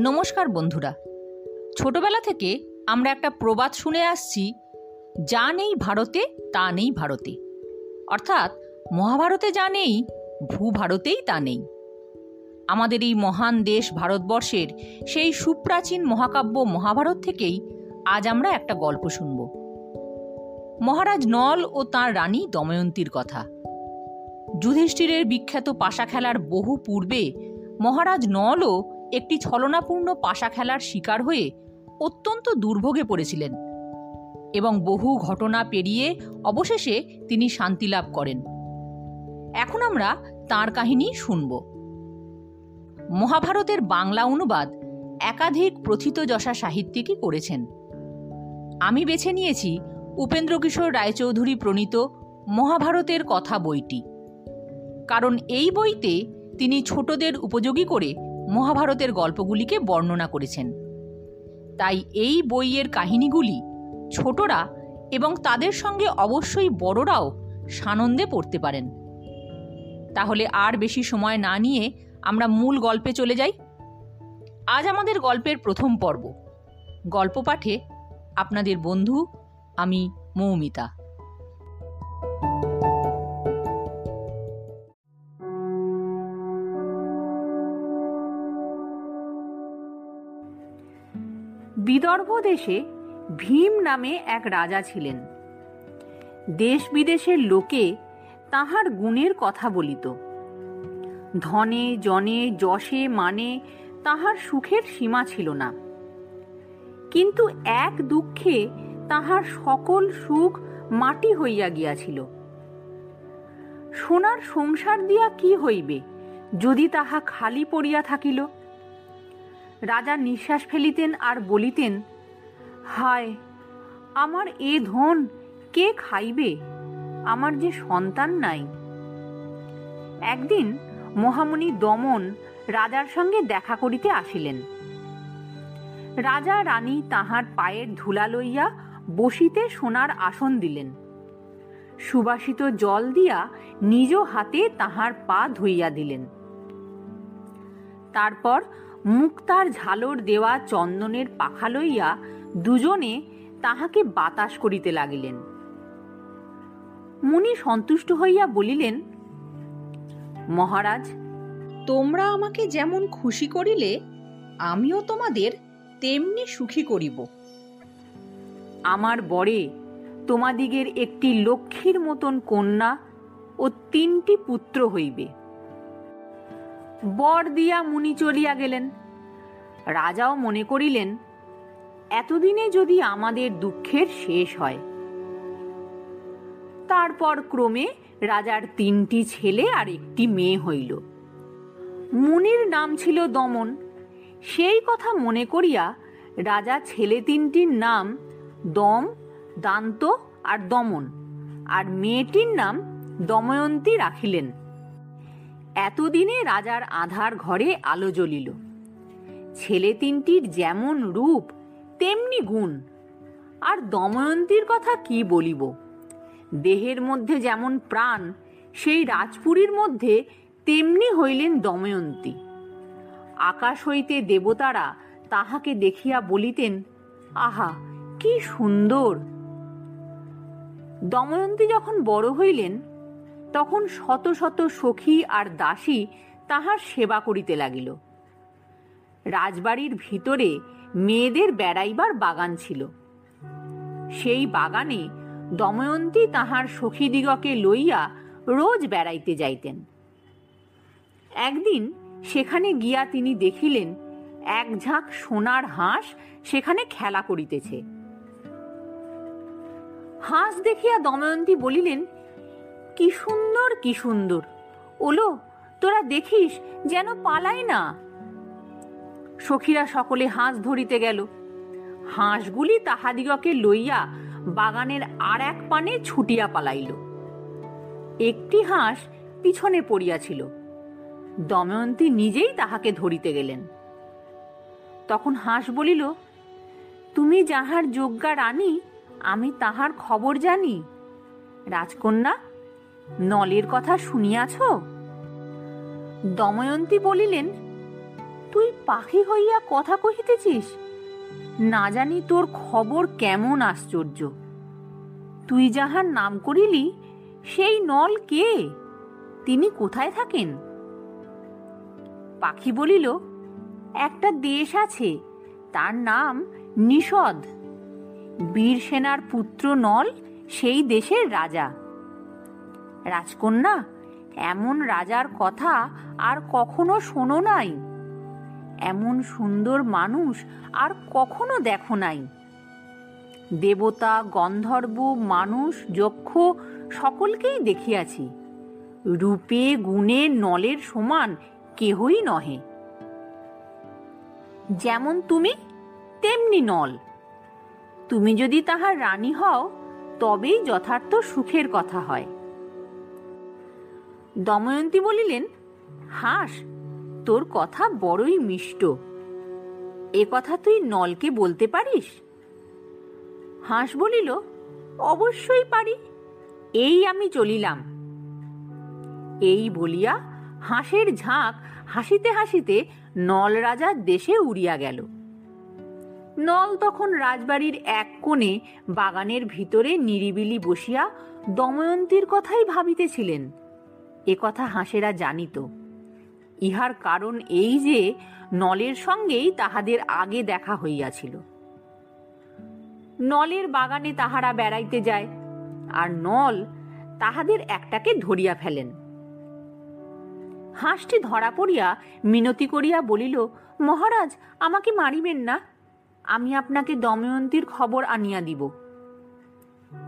নমস্কার বন্ধুরা। ছোটবেলা থেকে আমরা একটা প্রবাদ শুনে আসছি, যা নেই ভারতে, তা নেই ভারতে। অর্থাৎ মহাভারতে যা নেই, ভূভারতেই তা নেই। আমাদের এই মহান দেশ ভারতবর্ষের সেই সুপ্রাচীন মহাকাব্য মহাভারত থেকেই আজ আমরা একটা গল্প শুনব। মহারাজ নল ও তাঁর রানী দময়ন্তীর কথা। যুধিষ্ঠিরের বিখ্যাত পাশা খেলার বহু পূর্বে মহারাজ নলও একটি ছলনাপূর্ণ পাশা খেলার শিকার হয়ে অত্যন্ত দুর্ভোগে পড়েছিলেন এবং বহু ঘটনা পেরিয়ে অবশেষে তিনি শান্তি লাভ করেন। এখন আমরা তার কাহিনী শুনব। মহাভারতের বাংলা অনুবাদ একাধিক প্রথিতযশা সাহিত্যিকই করেছেন। আমি বেছে নিয়েছি উপেন্দ্রকিশোর রায়চৌধুরী প্রণীত মহাভারতের কথা বইটি। কারণ এই বইতে তিনি ছোটদের উপযোগী করে মহাভারতের গল্পগুলিকে বর্ণনা করেছেন। তাই এই বইয়ের কাহিনীগুলি ছোটরা এবং তাদের সঙ্গে অবশ্যই বড়রাও সানন্দে পড়তে পারেন। তাহলে আর বেশি সময় না নিয়ে আমরা মূল গল্পে চলে যাই। আজ আমাদের গল্পের প্রথম পর্ব। গল্প পাঠে আপনাদের বন্ধু আমি মৌমিতা। বিদর্ভ দেশে ভীম নামে এক রাজা ছিলেন। দেশ বিদেশের লোকে তাহার গুণের কথা বলিত। ধনে, জনে, যশে মানে তাহার সুখের সীমা ছিল না। কিন্তু এক দুঃখে তাহার সকল সুখ মাটি হইয়া গিয়াছিল। সোনার সংসার দিয়া কি হইবে, যদি তাহা খালি পড়িয়া থাকিল? রাজা নিঃশ্বাস ফেলিতেন আর বলিতেন, হায়, আমার এ ধন কে খাইবে? আমার যে সন্তান নাই। একদিন মহামুনি দমন রাজার সঙ্গে দেখা করিতে আসিলেন। রাজা রানী তাহার পায়ের ধুলা লইয়া বসিতে সোনার আসন দিলেন। সুবাসিত জল দিয়া নিজ হাতে তাহার পা ধুইয়া দিলেন। তারপর মুক্তার ঝালর দেওয়া চন্দনের পাখা লইয়া দুজনে তাহাকে বাতাস করিতে লাগিলেন। মুনি সন্তুষ্ট হইয়া বলিলেন, মহারাজ, তোমরা আমাকে যেমন খুশি করিলে, আমিও তোমাদের তেমনি সুখী করিব। আমার বরে, তোমাদিগের একটি লক্ষ্মীর মতন কন্যা ও তিনটি পুত্র হইবে। বর দিয়া মুনি চলিয়া গেলেন। রাজাও মনে করিলেন, এতদিনে যদি আমাদের দুঃখের শেষ হয়। তারপর ক্রমে রাজার তিনটি ছেলে আর একটি মেয়ে হইল। মুনির নাম ছিল দমন। সেই কথা মনে করিয়া রাজা ছেলে তিনটির নাম দম, দান্ত আর দমন, আর মেয়েটির নাম দময়ন্তী রাখিলেন। এতদিনে রাজার আধার ঘরে আলো জ্বলিল। ছেলে তিনটির যেমন রূপ, তেমনি গুণ। আর দময়ন্তীর কথা কি বলিব? দেহের মধ্যে যেমন প্রাণ, সেই রাজপুরীর মধ্যে তেমনি হইলেন দময়ন্তী। আকাশ হইতে দেবতারা তাহাকে দেখিয়া বলিতেন, আহা, কি সুন্দর! দময়ন্তী যখন বড় হইলেন তখন শত শত সখী আর দাসী তাহার সেবা করিতে লাগিল। রাজবাড়ির ভিতরে মেয়েদের বেড়াইবার বাগান ছিল। সেই বাগানে দময়ন্তী তাহার সখীদিগকে লইয়া রোজ বেড়াইতে যাইতেন। একদিন সেখানে গিয়া তিনি দেখিলেন, এক ঝাঁক সোনার হাঁস সেখানে খেলা করিতেছে। হাঁস দেখিয়া দময়ন্তী বলিলেন কি সুন্দর কি সুন্দর। ওলো, তোরা দেখিস যেন পালাই না। সখীরা সকলে হাঁস ধরিতে গেল। হাঁসগুলি তাহাদিগকে লইয়া বাগানের আর এক পানে ছুটিয়া পালাইল। একটি হাঁস পিছনে পড়িয়াছিল। দময়ন্তী নিজেই তাহাকে ধরিতে গেলেন। তখন হাঁস বলিল, তুমি যাহার যজ্ঞা রানী, আমি তাহার খবর জানি। রাজকন্যা নলের কথা শুনিয়াছ? দময়ন্তী বলিলেন, তুই পাখি হইয়া কথা কহিতেছিস? না জানি তোর খবর কেমন আশ্চর্য। তুই যাহার নাম করিলি, সেই নল কে? তিনি কোথায় থাকেন? পাখি বলিল, একটা দেশ আছে, তার নাম নিষদ। বীর সেনার পুত্র নল সেই দেশের রাজা। রাজকন্যা, এমন রাজার কথা আর কখনো শোনো নাই। এমন সুন্দর মানুষ আর কখনো দেখো নাই। দেবতা, গন্ধর্ব, মানুষ, যক্ষ সকলকেই দেখিয়াছি। রূপে, গুণে, নলের সমান কেহই নহে। যেমন তুমি, তেমনি নল। তুমি যদি তাহার রানী হও, তবেই যথার্থ সুখের কথা হয়। দময়ন্তী বলিলেন, হাস, তোর কথা বড়ই মিষ্ট। এ কথা তুই নলকে বলতে পারিস? হাঁস বলিল, অবশ্যই পারি, এই আমি চলিলাম। এই বলিয়া হাঁসের ঝাঁক হাসিতে হাসিতে নল রাজার দেশে উড়িয়া গেল। নল তখন রাজবাড়ির এক কোণে বাগানের ভিতরে নিরিবিলি বসিয়া দময়ন্তীর কথাই ভাবিতেছিলেন। কথা হাঁসেরা জানিত। ইহার কারণ এই যে, নলের সঙ্গেই তাহাদের আগে দেখা হইয়াছিল। নলের বাগানে তাহারা বেড়াইতে যায়, আর নল তাহাদের একটাকে ধরিয়া ফেলেন। হাঁসটি ধরা পড়িয়া মিনতি করিয়া বলিল, মহারাজ, আমাকে মারিবেন না? আমি আপনাকে দময়ন্তীর খবর আনিয়া দিব।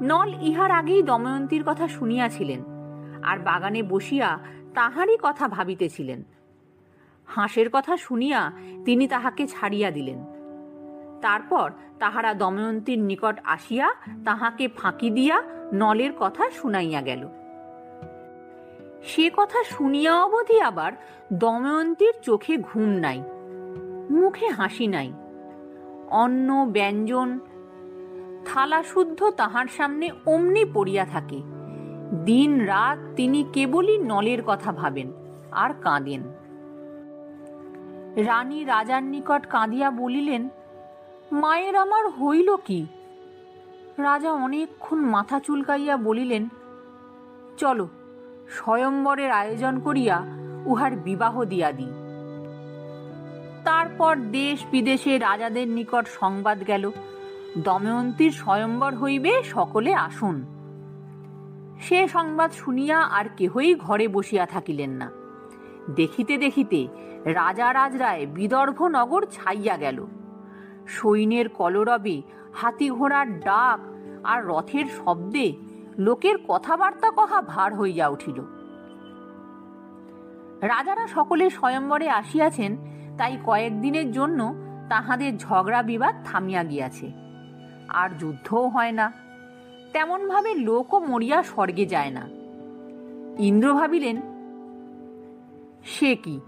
নল ইহার আগেই দময়ন্তীর কথা শুনিয়াছিলেন। আর বাগানে বসিয়া তাহারই কথা ভাবিতেছিলেন। হাঁসের কথা শুনিয়া তিনি তাহাকে ছাড়িয়া দিলেন। তারপর তাহারা দময়ন্তীর নিকট আসিয়া তাহাকে ফাঁকি দিয়া নলের কথা শুনাইয়া গেল। সে কথা শুনিয়া অবধি আবার দময়ন্তীর চোখে ঘুম নাই, মুখে হাসি নাই। অন্ন, ব্যঞ্জন, থালা শুদ্ধ তাহার সামনে অমনি পড়িয়া থাকে। দিন রাত তিনি কেবলই নলের কথা ভাবেন আর কাঁদেন। রানী রাজার নিকট কাঁদিয়া বলিলেন, মায়ের আমার হইল কি? রাজা অনেকক্ষণ মাথা চুলকাইয়া বলিলেন, চলো, স্বয়ম্বরের আয়োজন করিয়া উহার বিবাহ দিয়া দিই। তারপর দেশ বিদেশে রাজাদের নিকট সংবাদ গেল, দময়ন্তীর স্বয়ম্বর হইবে, সকলে আসুন। সে সংবাদ শুনিয়া আর কেহই ঘরে বসিয়া থাকিলেন না। দেখিতে দেখিতে রাজা রাজরায় বিদর্ভ নগর ছাইয়া গেল। সৈন্যের কলরবে, হাতি ঘোড়ার ডাক আর রথের শব্দে লোকের কথাবার্তা কহা ভার হইয়া উঠিল। রাজারা সকলে স্বয়ম্বরে আসিয়াছেন, তাই কয়েকদিনের জন্য তাহাদের ঝগড়া বিবাদ থামিয়া গিয়াছে। আর যুদ্ধও হয় না। তেমনভাবে লোকও মরিয়া স্বর্গে যায় না। ইন্দ্র ভাবিলেন, সে কি?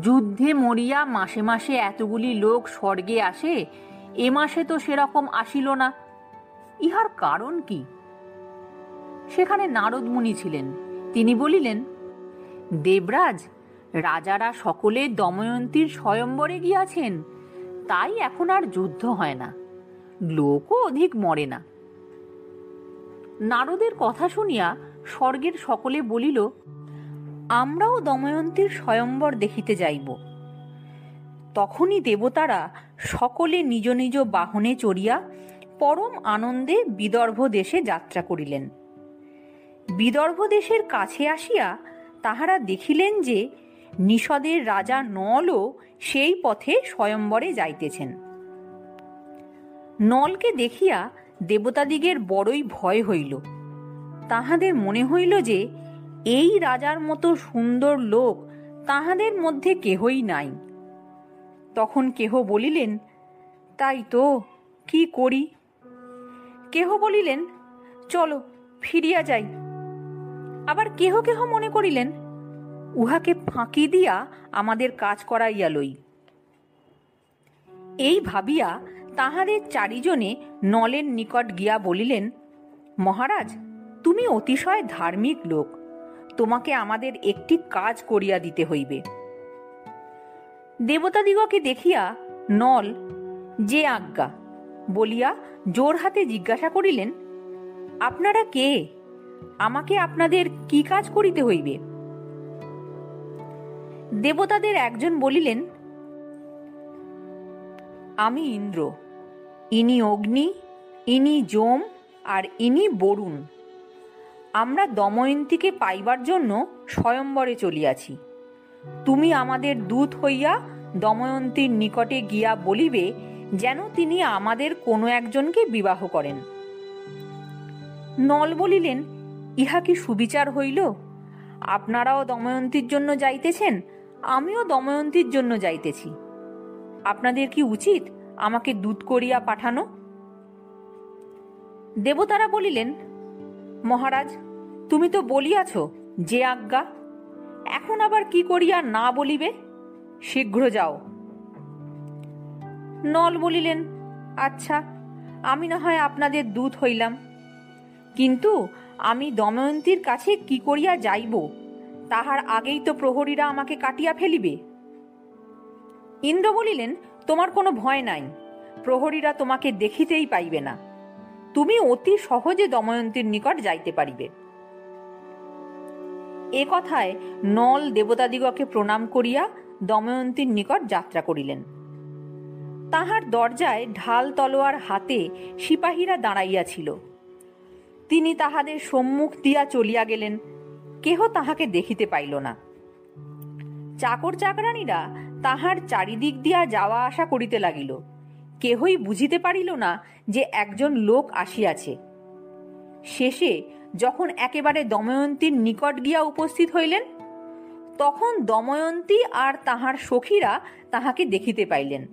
যুদ্ধে মরিয়া মাসে মাসে এতগুলি লোক স্বর্গে আসে, এ মাসে তো সেরকম আসিল না। ইহার কারণ কি? সেখানে নারদ মুনি ছিলেন। তিনি বলিলেন, দেবরাজ, রাজারা সকলে দময়ন্তীর স্বয়ম্বরে গিয়াছেন, তাই এখন আর যুদ্ধ হয় না। লোকও অধিক মরে না। নারদের কথা শুনিয়া স্বর্গের সকলে বলিল, আমরাও দময়ন্তীর স্বয়ম্বর দেখিতে যাইব। তখনই দেবতারা সকলে নিজ নিজ বাহনে চড়িয়া পরম আনন্দে বিদর্ভ দেশে যাত্রা করিলেন। বিদর্ভ দেশের কাছে আসিয়া তাহারা দেখিলেন যে নিষদের রাজা নলও সেই পথে স্বয়ম্বরে যাইতেছেন। নলকে দেখিয়া দেবতাদিগের বড়ই ভয় হইল। তাহাদের মনে হইল যে, এই রাজার মতো সুন্দর লোক তাহাদের মধ্যে কেহই নাই। তখন কেহ বলিলেন, তাই তো, কি করি? কেহ বলিলেন, চলো, ফিরিয়া যাই। আবার কেহ কেহ মনে করিলেন, উহাকে ফাঁকি দিয়া আমাদের কাজ করাইয়া লই। এই ভাবিয়া তাহাদের চারিজনে নলের নিকট গিয়া বলিলেন, মহারাজ, তুমি অতিশয় ধার্মিক লোক। তোমাকে আমাদের একটি কাজ করিয়া দিতে হইবে। দেবতাদিগকে দেখিয়া নল, যে আজ্ঞা, বলিয়া জোর হাতে জিজ্ঞাসা করিলেন, আপনারা কে? আমাকে আপনাদের কি কাজ করিতে হইবে? দেবতাদের একজন বলিলেন, আমি ইন্দ্র। ইনি অগ্নি, ইনি যম আর ইনি বরুণ। আমরা দময়ন্তীকে পাইবার জন্য স্বয়ম্বরে চলিয়াছি। তুমি আমাদের দূত হইয়া দময়ন্তীর নিকটে গিয়া বলিবে যেন তিনি আমাদের কোনো একজনকে বিবাহ করেন। নল বলিলেন, ইহা কি সুবিচার হইল? আপনারাও দময়ন্তীর জন্য যাইতেছেন, আমিও দময়ন্তীর জন্য যাইতেছি। আপনাদের কি উচিত আমাকে দূত করিয়া পাঠানো? দেবতারা বলিলেন, মহারাজ, তুমি তো বলিয়াছ যে আজ্ঞা, এখন আবার কি করিয়া না বলিবে? শীঘ্র যাও। নল বলিলেন আচ্ছা আমি না হয় আপনাদের দূত হইলাম। কিন্তু আমি দময়ন্তীর কাছে কি করিয়া যাইব? তাহার আগেই তো প্রহরীরা আমাকে কাটিয়া ফেলিবে। ইন্দ্র বলিলেন তোমার কোনো ভয় নাই। প্রহরীরা তোমাকে দেখিতেই পাইবে না। তুমি অতি সহজে দময়ন্তীর নিকট যাইতে পারিবে। এ কথায় নল দেবতাদিগকে প্রণাম করিয়া দময়ন্তীর নিকট যাত্রা করিলেন। তাহার দরজায় ঢাল তলোয়ার হাতে সিপাহীরা দাঁড়াইয়াছিল তিনি তাহাদের সম্মুখ দিয়া চলিয়া গেলেন, কেহ তাহাকে দেখিতে পাইল না। চাকর চাকরানীরা তাহার চারিদিক দিয়া যাওয়া আসা করিতে লাগিল। কেহই বুঝিতে পারিল না যে একজন লোক আসিয়াছে। শেষে যখন একেবারে দময়ন্তীর নিকট গিয়া উপস্থিত হইলেন, তখন দময়ন্তী আর তাহার সখীরা তাহাকে দেখিতে পাইলেন।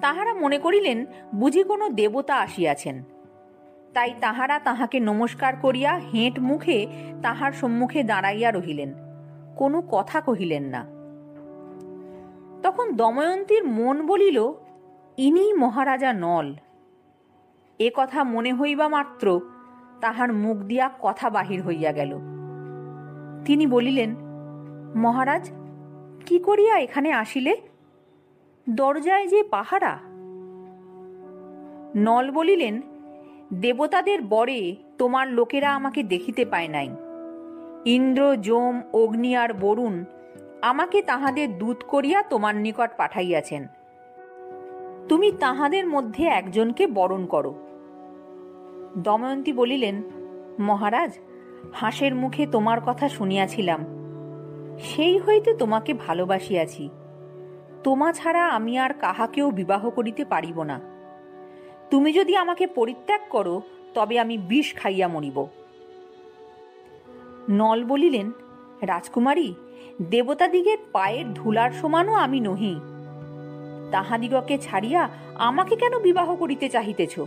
তাহারা মনে করিলেন, বুঝি কোনো দেবতা আসিয়াছেন। তাই তাহারা তাহাকে নমস্কার করিয়া হেঁট মুখে তাহার সম্মুখে দাঁড়াইয়া রহিলেন। কোনো কথা কহিলেন না। তখন দময়ন্তীর মন বলিল, ইনিই মহারাজা নল। এ কথা মনে হইবা মাত্র তাহার মুখ দিয়া কথা বাহির হইয়া গেল। তিনি বলিলেন, মহারাজ, কি করিয়া এখানে আসিলে? দরজায় যে পাহারা? নল বলিলেন, দেবতাদের বরে তোমার লোকেরা আমাকে দেখিতে পায় নাই। ইন্দ্র, যম, অগ্নি আর বরুণ আমাকে তাহাদের দূত করিয়া তোমার নিকট পাঠাইয়াছেন। তুমি তাহাদের মধ্যে একজনকে বরণ করো। দময়ন্তী বলিলেন, মহারাজ, হাঁসের মুখে তোমার কথা শুনিয়াছিলাম। সেই হইতে তোমাকে ভালোবাসিয়াছি। তোমা ছাড়া আমি আর কাহাকেও বিবাহ করিতে পারিব না। তুমি যদি আমাকে পরিত্যাগ করো, তবে আমি বিষ খাইয়া মরিব। নল বলিলেন, রাজকুমারী দেবতাদিগের পায়ের ধুলার সমানও আমি নহি। তাহাদিগকে ছাড়িয়া আমাকে কেন বিবাহ করিতে চাহিতেছ?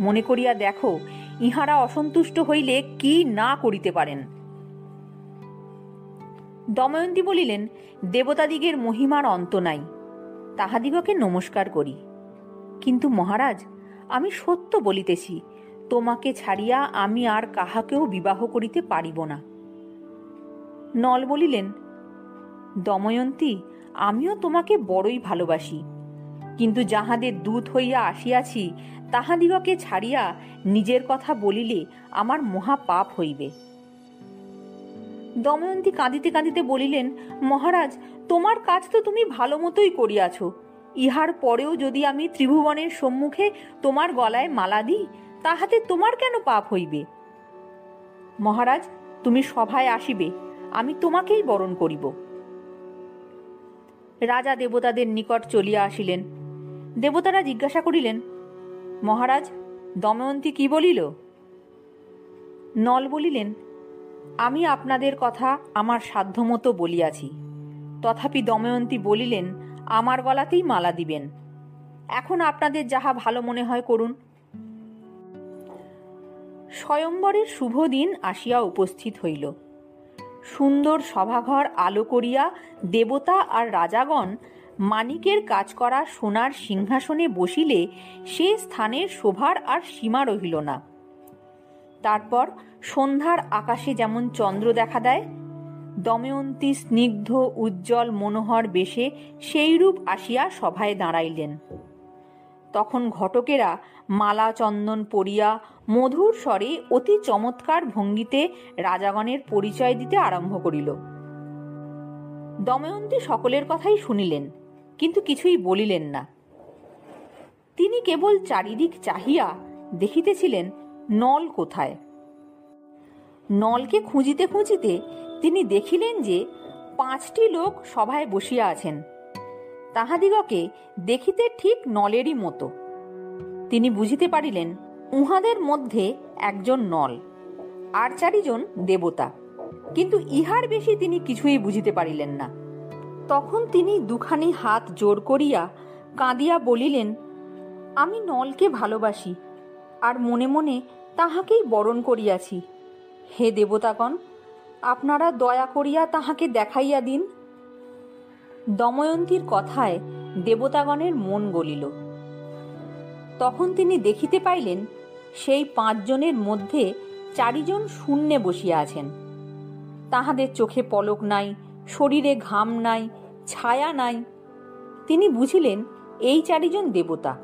মনে করিয়া দেখো, ইহারা অসন্তুষ্ট হইলে কি না করিতে পারেন? দময়ন্তী বলিলেন, দেবতাদিগের মহিমার অন্ত নাই, তাহাদিগকে নমস্কার করি। কিন্তু মহারাজ, আমি সত্য বলিতেছি, তোমাকে ছাড়িয়া আমি আর কাহাকেও বিবাহ করিতে পারিব না। নল বলিলেন, দময়ন্তী, আমিও তোমাকে বড়ই ভালোবাসি। কিন্তু যাহাদের দূত হইয়া আসিয়াছি, তাহাদিগকে ছাড়িয়া নিজের কথা বলিলে আমার মহা পাপ হইবে। দময়ন্তী কাঁদিতে কাঁদিতে বলিলেন, মহারাজ, তোমার কাজ তো তুমি ভালো মতোই করিয়াছ। ইহার পরেও যদি আমি ত্রিভুবনের সম্মুখে তোমার গলায় মালা দিই, তাহাতে তোমার কেন পাপ হইবে? মহারাজ, তুমি সভায় আসিবে। আমি তোমাকেই বরণ করিব। রাজা দেবতাদের নিকট চলিয়া আসিলেন। দেবতারা জিজ্ঞাসা করিলেন, মহারাজ, দময়ন্তী কি বলিল? নল বলিলেন, আমি আপনাদের কথা আমার সাধ্যমতো বলিয়াছি। তথাপি দময়ন্তী বলিলেন, আমার গলাতেই মালা দিবেন। এখন আপনাদের যাহা ভালো মনে হয় করুন। স্বয়ম্বরের শুভ দিন আসিয়া উপস্থিত হইল। সুন্দর সভাঘর আলো করিয়া দেবতা আর রাজাগণ মানিকের কাজ করা সোনার সিংহাসনে বসিলে সে স্থানের শোভার আর সীমা রহিল না। তারপর সন্ধ্যার আকাশে যেমন চন্দ্র দেখা দেয়, দময়ন্তী স্নিগ্ধ, উজ্জ্বল, মনোহর বেশে সেইরূপ আসিয়া সভায় দাঁড়াইলেন। তখন ঘটকেরা মালা চন্দন পরিয়া মধুর স্বরে অতি চমৎকার ভঙ্গিতে রাজাগণের পরিচয় দিতে আরম্ভ করিল। দময়ন্তী সকলের কথাই শুনিলেন, কিন্তু কিছুই বলিলেন না। তিনি কেবল চারিদিক চাহিয়া দেখিতেছিলেন নল কোথায়। নলকে খুঁজিতে খুঁজিতে তিনি দেখিলেন যে পাঁচটি লোক সভায় বসিয়া আছেন। তাহাদিগকে দেখিতে ঠিক নলেরই মতো। তিনি বুঝিতে পারিলেন, উহাদের মধ্যে একজন নল, আর চারিজন দেবতা। কিন্তু ইহার বেশি তিনি কিছুই বুঝিতে পারিলেন না। তখন তিনি দুখানি হাত জোর করিয়া কাঁদিয়া বলিলেন, আমি নলকে ভালোবাসি, আর মনে মনে তাহাকেই বরণ করিয়াছি। হে দেবতাগণ, আপনারা দয়া করিয়া তাহাকে দেখাইয়া দিন। দময়ন্তীর কথায় দেবতাগণের মন গলিল। তখন তিনি দেখিতে পাইলেন, সেই পাঁচজনের মধ্যে চারিজন শূন্যে বসিয়া আছেন। তাহাদের চোখে পলক নাই, শরীরে ঘাম নাই, ছায়া নাই। তিনি বুঝিলেন, এই চারিজন দেবতা,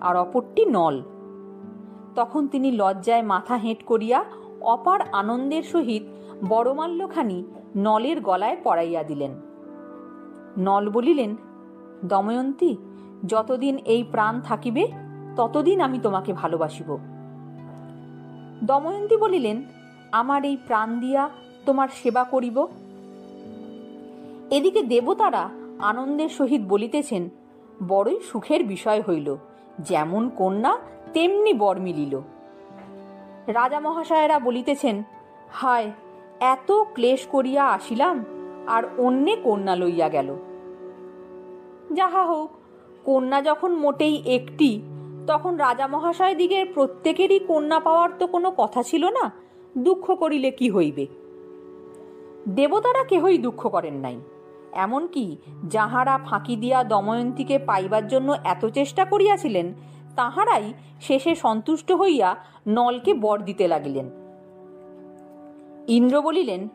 আর অপরটি নল। তখন তিনি লজ্জায় মাথা হেঁট করিয়া অপার আনন্দের সহিত বড়মাল্যখানি নলের গলায় পড়াইয়া দিলেন। নল বলিলেন, দময়ন্তী, যতদিন এই প্রাণ থাকিবে, ততদিন আমি তোমাকে ভালোবাসিব। দময়ন্তী বলিলেন, আমার এই প্রাণ দিয়া তোমার সেবা করিব। এদিকে দেবতারা আনন্দের সহিত বলিতেছেন, বড়ই সুখের বিষয় হইল, যেমন কন্যা তেমনি বর মিলিল। রাজা মহাশয়েরা বলিতেছেন, হায়, এত ক্লেশ করিয়া আসিলাম আর অন্যে কন্যা লইয়া গেল। যাহা হোক, কন্যা যখন মোটেই একটি, তখন রাজা মহাশয় দিগের প্রত্যেকেরই কন্যা পাওয়ার তো কোনো কথা ছিল না, দুঃখ করিলে কি হইবে? দেবতারা কেহই দুঃখ করেন নাই। এমনকি যাহারা ফাঁকি দিয়া দময়ন্তীকে পাইবার জন্য এত চেষ্টা করিয়াছিলেন, তাহারাই শেষে সন্তুষ্ট হইয়া নলকে বর দিতে লাগিলেন। ইন্দ্র বলিলেন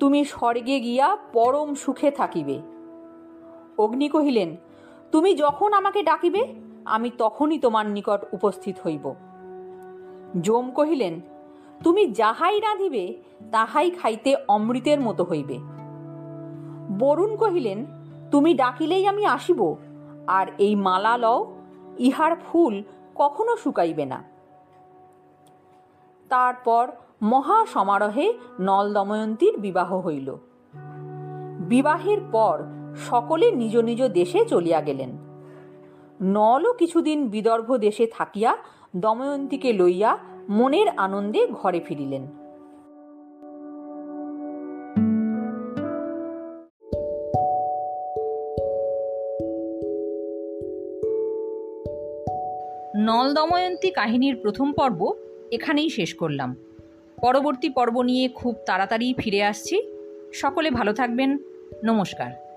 তুমি স্বর্গে গিয়া পরম সুখে থাকিবে। অগ্নি কহিলেন, তুমি যখন আমাকে ডাকিবে, আমি তখনই তোমার নিকট উপস্থিত হইব। যম কহিলেন, তুমি যাহাই রাঁধিবে, তাহাই খাইতে অমৃতের মতো হইবে। বরুণ কহিলেন, তুমি ডাকিলেই আমি আসিব, আর এই মালা লও, ইহার ফুল কখনো শুকাইবে না। তারপর মহা সমারোহে নল দময়ন্তীর বিবাহ হইল। বিবাহের পর সকলে নিজ নিজ দেশে চলিয়া গেলেন। নলও কিছুদিন বিদর্ভ দেশে থাকিয়া দময়ন্তীকে লইয়া মনের আনন্দে ঘরে ফিরিলেন। নল দময়ন্তী কাহিনীর প্রথম পর্ব এখানেই শেষ করলাম। পরবর্তী পর্ব নিয়ে খুব তাড়াতাড়ি ফিরে আসছি। সকলে ভালো থাকবেন। নমস্কার।